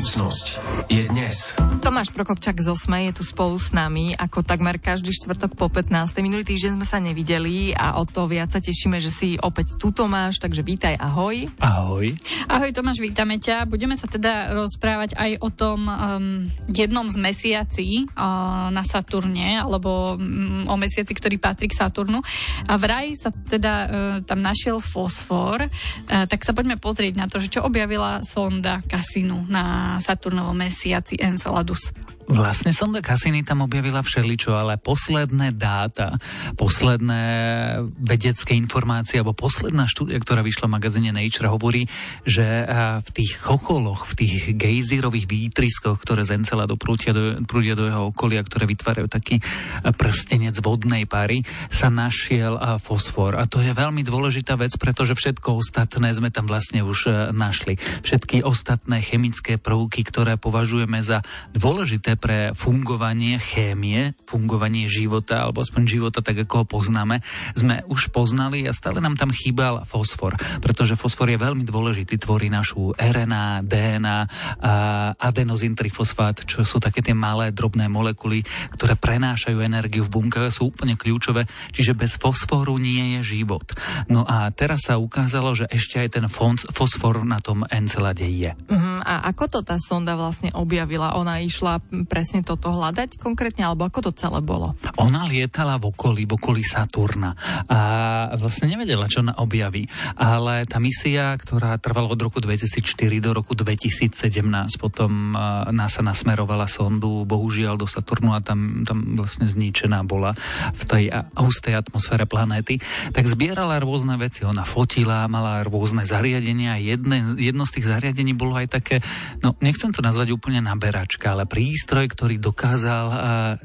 Budúcnosť je dnes. Tomáš Prokopčak z Osme je tu spolu s nami, ako takmer každý štvrtok po 15. Minulý týždeň sme sa nevideli a o to viac sa tešíme, že si opäť tu Tomáš, takže vítaj, ahoj. Ahoj. Ahoj Tomáš, vítame ťa. Budeme sa teda rozprávať aj o tom um, jednom z mesiací uh, na Saturne, alebo um, o mesiaci, ktorý patrí k Saturnu. A vraj sa teda uh, tam našiel fosfor, uh, tak sa poďme pozrieť na to, že čo objavila sonda Cassinu na Saturnovom mesiaci Enceladus. Vlastne sonda Cassini tam objavila všeličo, ale posledné dáta, posledné vedecké informácie, alebo posledná štúdia, ktorá vyšla v magazíne Nature, hovorí, že v tých chocholoch, v tých gejzírových výtryskoch, ktoré z Enceladu prúdia do, prúdia do jeho okolia, ktoré vytvárajú taký prstenec vodnej pary, sa našiel fosfor. A to je veľmi dôležitá vec, pretože všetko ostatné sme tam vlastne už našli. Všetky ostatné chemické prvky, ktoré považujeme za dôležité pre fungovanie chémie, fungovanie života, alebo aspoň života tak, ako ho poznáme, sme už poznali a stále nám tam chýbal fosfor, pretože fosfor je veľmi dôležitý, tvorí našu RNA, DNA, adenozín trifosfát, čo sú také tie malé drobné molekuly, ktoré prenášajú energiu v bunkách, sú úplne kľúčové, čiže bez fosforu nie je život. No a teraz sa ukázalo, že ešte aj ten fosfor na tom encelade je. Uh-huh. A ako to tá sonda vlastne objavila? Ona išla presne toto hľadať konkrétne, alebo ako to celé bolo? Ona lietala v okolí, v okolí Saturna a vlastne nevedela, čo ona objaví. Ale tá misia, ktorá trvala od roku 2004 do roku 2017, potom NASA nasmerovala sondu, bohužiaľ do Saturnu a tam, tam vlastne zničená bola v tej hustej atmosfére planéty, tak zbierala rôzne veci. Ona fotila, mala rôzne zariadenia. Jedne, jedno z tých zariadení bolo aj také, no nechcem to nazvať úplne naberačka, ale prístroj, prístroj, ktorý dokázal uh,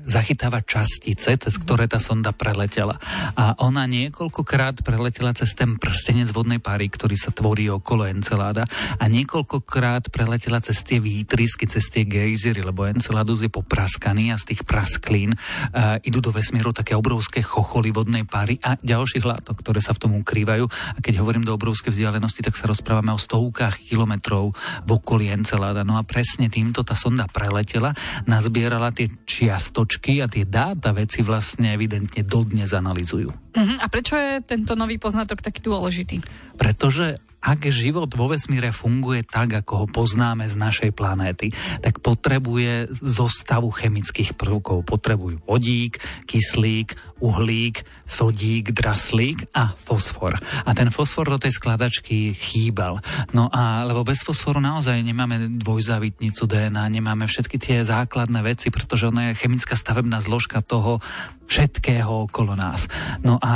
zachytávať častice, cez ktoré tá sonda preletela. A ona niekoľkokrát preletela cez ten prstenec vodnej pary, ktorý sa tvorí okolo Enceláda a niekoľkokrát preletela cez tie výtrysky, cez tie gejzery, lebo Enceladus je popraskaný a z tých prasklín uh, idú do vesmíru také obrovské chocholy vodnej pary a ďalších látok, ktoré sa v tom ukrývajú. A keď hovorím do obrovskej vzdialenosti, tak sa rozprávame o stovkách kilometrov v okolí Enceláda. No a presne týmto tá sonda preletela nazbierala tie čiastočky a tie dáta veci vlastne evidentne dodnes analizujú. Uh-huh. A prečo je tento nový poznatok taký dôležitý? Pretože ak život vo vesmíre funguje tak, ako ho poznáme z našej planéty, tak potrebuje zostavu chemických prvkov. Potrebujú vodík, kyslík, uhlík, sodík, draslík a fosfor. A ten fosfor do tej skladačky chýbal. No a lebo bez fosforu naozaj nemáme dvojzávitnicu DNA, nemáme všetky tie základné veci, pretože ona je chemická stavebná zložka toho všetkého okolo nás. No a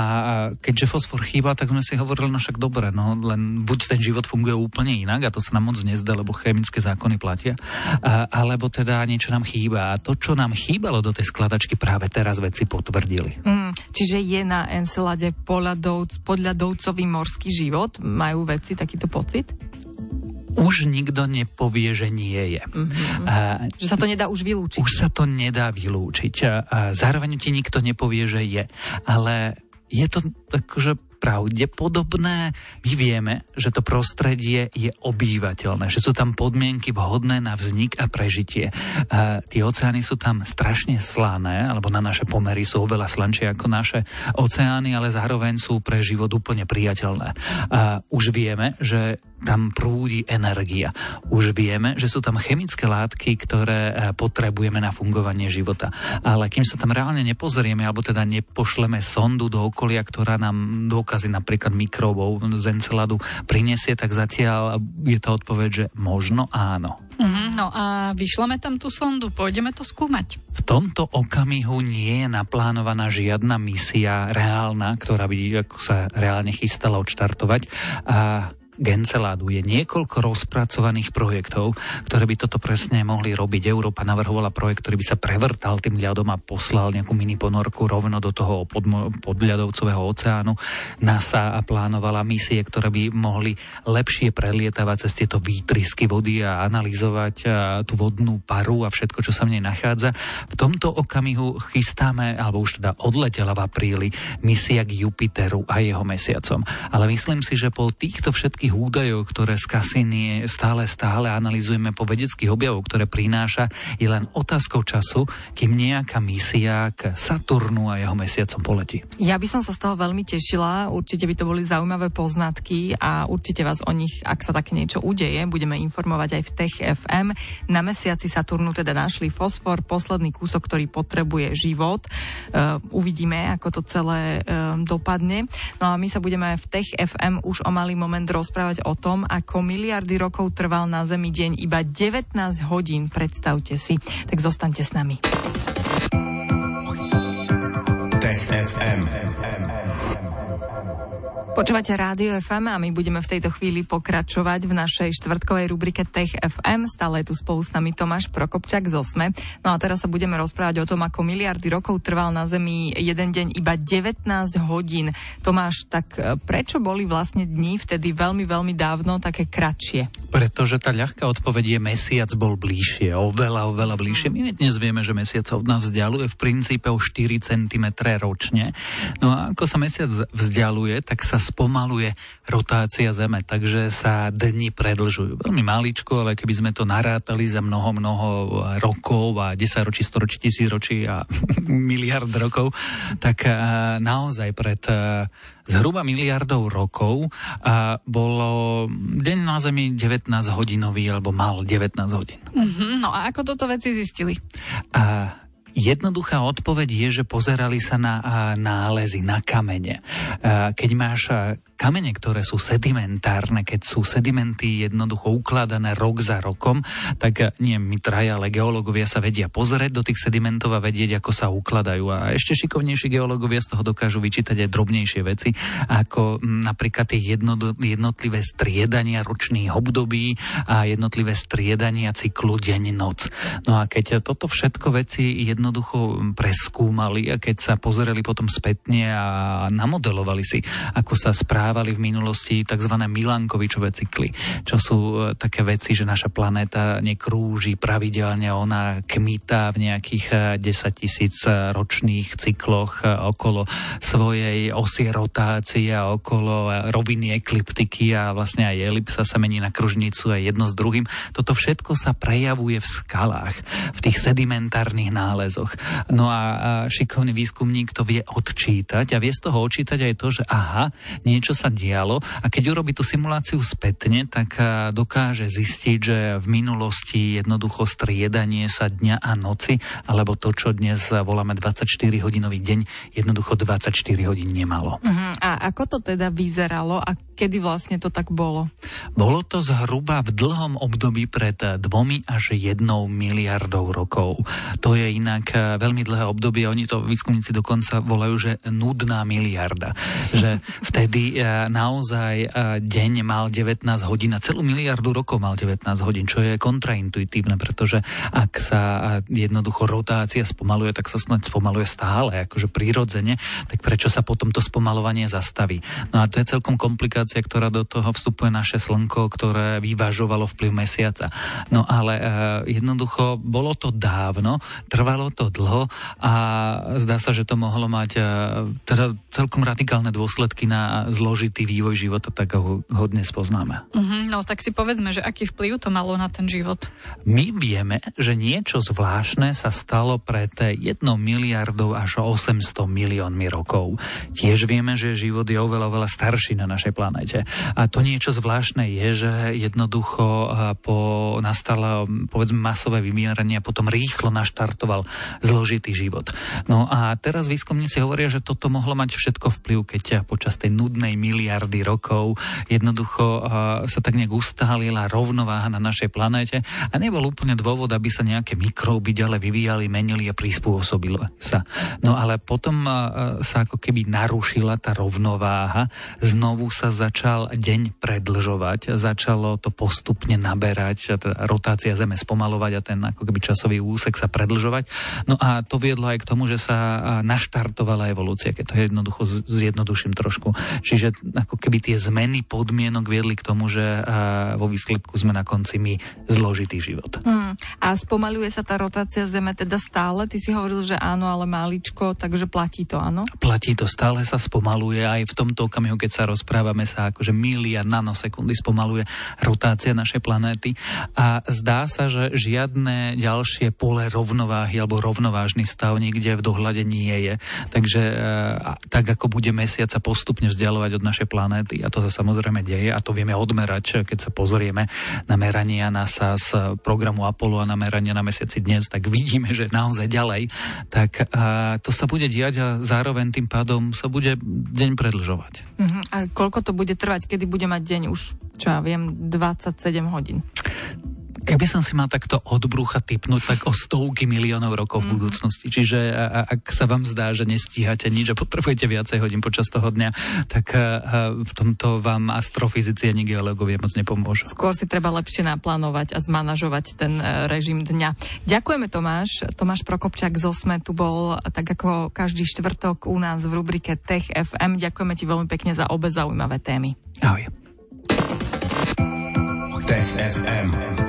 keďže fosfor chýba, tak sme si hovorili, no však dobre, no len buď ten život funguje úplne inak a to sa nám moc nezdá, lebo chemické zákony platia, a, alebo teda niečo nám chýba. A to, čo nám chýbalo do tej skladačky, práve teraz veci potvrdili. Mm, čiže je na Encelade podľa, dovc, podľa dovcový morský život? Majú veci takýto pocit? Už nikto nepovie, že nie je. Mm-hmm. A, že sa to nedá už vylúčiť. Už sa to nedá vylúčiť. A zároveň ti nikto nepovie, že je. Ale je to akože pravdepodobné. My vieme, že to prostredie je obývateľné, že sú tam podmienky vhodné na vznik a prežitie. A tie oceány sú tam strašne slané, alebo na naše pomery sú oveľa slanšie ako naše oceány, ale zároveň sú pre život úplne priateľné. A už vieme, že tam prúdi energia. Už vieme, že sú tam chemické látky, ktoré e, potrebujeme na fungovanie života. Ale kým sa tam reálne nepozrieme, alebo teda nepošleme sondu do okolia, ktorá nám dôkazy napríklad mikrobov z Enceladu prinesie, tak zatiaľ je to odpoveď, že možno áno. Mm-hmm, no a vyšleme tam tú sondu, pôjdeme to skúmať. V tomto okamihu nie je naplánovaná žiadna misia reálna, ktorá by ako sa reálne chystala odštartovať. A Genceládu. Je niekoľko rozpracovaných projektov, ktoré by toto presne mohli robiť. Európa navrhovala projekt, ktorý by sa prevrtal tým ľadom a poslal nejakú mini ponorku rovno do toho podmo- podľadovcového oceánu. NASA plánovala misie, ktoré by mohli lepšie prelietavať cez tieto výtrysky vody a analyzovať tú vodnú paru a všetko, čo sa v nej nachádza. V tomto okamihu chystáme, alebo už teda odletela v apríli, misia k Jupiteru a jeho mesiacom. Ale myslím si, že po týchto všetkých údajoch, ktoré z Cassini stále, stále analizujeme po vedeckých objavoch, ktoré prináša, je len otázkou času, kým nejaká misia k Saturnu a jeho mesiacom poletí. Ja by som sa z toho veľmi tešila, určite by to boli zaujímavé poznatky a určite vás o nich, ak sa také niečo udeje, budeme informovať aj v Tech FM. Na mesiaci Saturnu teda našli fosfor, posledný kúsok, ktorý potrebuje život. Uh, uvidíme, ako to celé uh, dopadne. No a my sa budeme v Tech FM už o malý moment rozprávať o tom, ako miliardy rokov trval na Zemi deň iba 19 hodín, predstavte si. Tak zostaňte s nami. Počúvate Rádio FM a my budeme v tejto chvíli pokračovať v našej štvrtkovej rubrike Tech FM. Stále je tu spolu s nami Tomáš Prokopčak z Osme. No a teraz sa budeme rozprávať o tom, ako miliardy rokov trval na Zemi jeden deň iba 19 hodín. Tomáš, tak e, prečo boli vlastne dní vtedy veľmi, veľmi dávno také kratšie? Pretože tá ľahká odpoveď je mesiac bol bližšie, oveľa, oveľa bližšie. My dnes vieme, že mesiac sa od nás vzdialuje v princípe o 4 cm ročne. No a ako sa mesiac vzdialuje, tak sa spomaluje rotácia Zeme, takže sa dni predlžujú. Veľmi maličko, ale keby sme to narátali za mnoho, mnoho rokov a 10 ročí, 100 ročí, 1000 ročí a miliard rokov, tak naozaj pred zhruba miliardov rokov a bolo deň na Zemi 19 hodinový, alebo mal 19 hodín. Mm-hmm, no a ako toto veci zistili? A Jednoduchá odpoveď je, že pozerali sa na nálezy, na kamene. Keď máš kamene, ktoré sú sedimentárne, keď sú sedimenty jednoducho ukladané rok za rokom, tak nie my traja, ale geológovia sa vedia pozrieť do tých sedimentov a vedieť, ako sa ukladajú. A ešte šikovnejší geológovia z toho dokážu vyčítať aj drobnejšie veci, ako napríklad tie jednotlivé striedania ročných období a jednotlivé striedania cyklu deň-noc. No a keď toto všetko veci jednoducho preskúmali a keď sa pozreli potom spätne a namodelovali si, ako sa správa správali v minulosti tzv. Milankovičové cykly, čo sú e, také veci, že naša planéta nekrúži pravidelne, ona kmita v nejakých 10 e, tisíc e, ročných cykloch okolo svojej osie rotácie a okolo roviny ekliptiky a vlastne aj elipsa sa mení na kružnicu a jedno s druhým. Toto všetko sa prejavuje v skalách, v tých sedimentárnych nálezoch. No a šikovný výskumník to vie odčítať a vie z toho odčítať aj to, že aha, niečo sa dialo a keď urobí tú simuláciu spätne, tak dokáže zistiť, že v minulosti jednoducho striedanie sa dňa a noci, alebo to, čo dnes voláme 24-hodinový deň, jednoducho 24 hodín nemalo. Uh-huh. A ako to teda vyzeralo a kedy vlastne to tak bolo? Bolo to zhruba v dlhom období pred dvomi až jednou miliardou rokov. To je inak eh, veľmi dlhé obdobie, oni to výskumníci dokonca volajú, že nudná miliarda. Že vtedy eh, naozaj eh, deň mal 19 hodín a celú miliardu rokov mal 19 hodín, čo je kontraintuitívne, pretože ak sa jednoducho rotácia spomaluje, tak sa snad spomaluje stále, akože prirodzene, tak prečo sa potom to spomalovanie zastaví? No a to je celkom komplikácia ktorá do toho vstupuje naše slnko, ktoré vyvažovalo vplyv mesiaca. No ale e, jednoducho bolo to dávno, trvalo to dlho a zdá sa, že to mohlo mať e, teda celkom radikálne dôsledky na zložitý vývoj života, tak ho, ho dnes poznáme. Uh-huh, no tak si povedzme, že aký vplyv to malo na ten život. My vieme, že niečo zvláštne sa stalo pred jednou miliardou až 800 miliónmi rokov. Tiež vieme, že život je oveľa, oveľa starší na našej planete. A to niečo zvláštne je, že jednoducho po nastalo povedzme masové vymieranie a potom rýchlo naštartoval zložitý život. No a teraz výskumníci hovoria, že toto mohlo mať všetko vplyv, keď počas tej nudnej miliardy rokov. Jednoducho sa tak nejak ustálila rovnováha na našej planéte a nebol úplne dôvod, aby sa nejaké mikróby ďalej vyvíjali, menili a prispôsobili sa. No ale potom sa ako keby narušila tá rovnováha, znovu sa začal deň predlžovať, začalo to postupne naberať, teda rotácia Zeme spomalovať a ten ako keby časový úsek sa predlžovať. No a to viedlo aj k tomu, že sa naštartovala evolúcia, keď to jednoducho zjednoduším trošku. Čiže ako keby tie zmeny podmienok viedli k tomu, že vo výsledku sme na konci my zložitý život. Hmm. A spomaluje sa tá rotácia Zeme teda stále? Ty si hovoril, že áno, ale maličko, takže platí to, áno? Platí to, stále sa spomaluje. Aj v tomto okamihu, keď sa rozprávame, sa akože milia nanosekundy spomaluje rotácia našej planéty. A zdá sa, že žiadne ďalšie pole rovnováhy alebo rovnovážny stav nikde v dohľade nie je. Takže e, tak ako bude mesiac sa postupne vzdialovať od našej planéty, a to sa samozrejme deje, a to vieme odmerať, keď sa pozrieme na merania NASA z programu Apollo a na merania na mesiaci dnes, tak vidíme, že naozaj ďalej, tak a, to sa bude diať a zároveň tým pádom sa bude deň predlžovať. Uh-huh. A koľko to bude trvať, kedy bude mať deň už, čo ja viem, 27 hodín? Keby som si mal takto od brucha typnúť, tak o stovky miliónov rokov v mhm. budúcnosti. Čiže a, ak sa vám zdá, že nestíhate nič a potrebujete viacej hodín počas toho dňa, tak a, v tomto vám astrofyzici ani geológovia moc nepomôžu. Skôr si treba lepšie naplánovať a zmanažovať ten e, režim dňa. Ďakujeme Tomáš. Tomáš Prokopčák z Osme tu bol tak ako každý štvrtok u nás v rubrike Tech FM. Ďakujeme ti veľmi pekne za obe zaujímavé témy. Ahoj. Tech FM.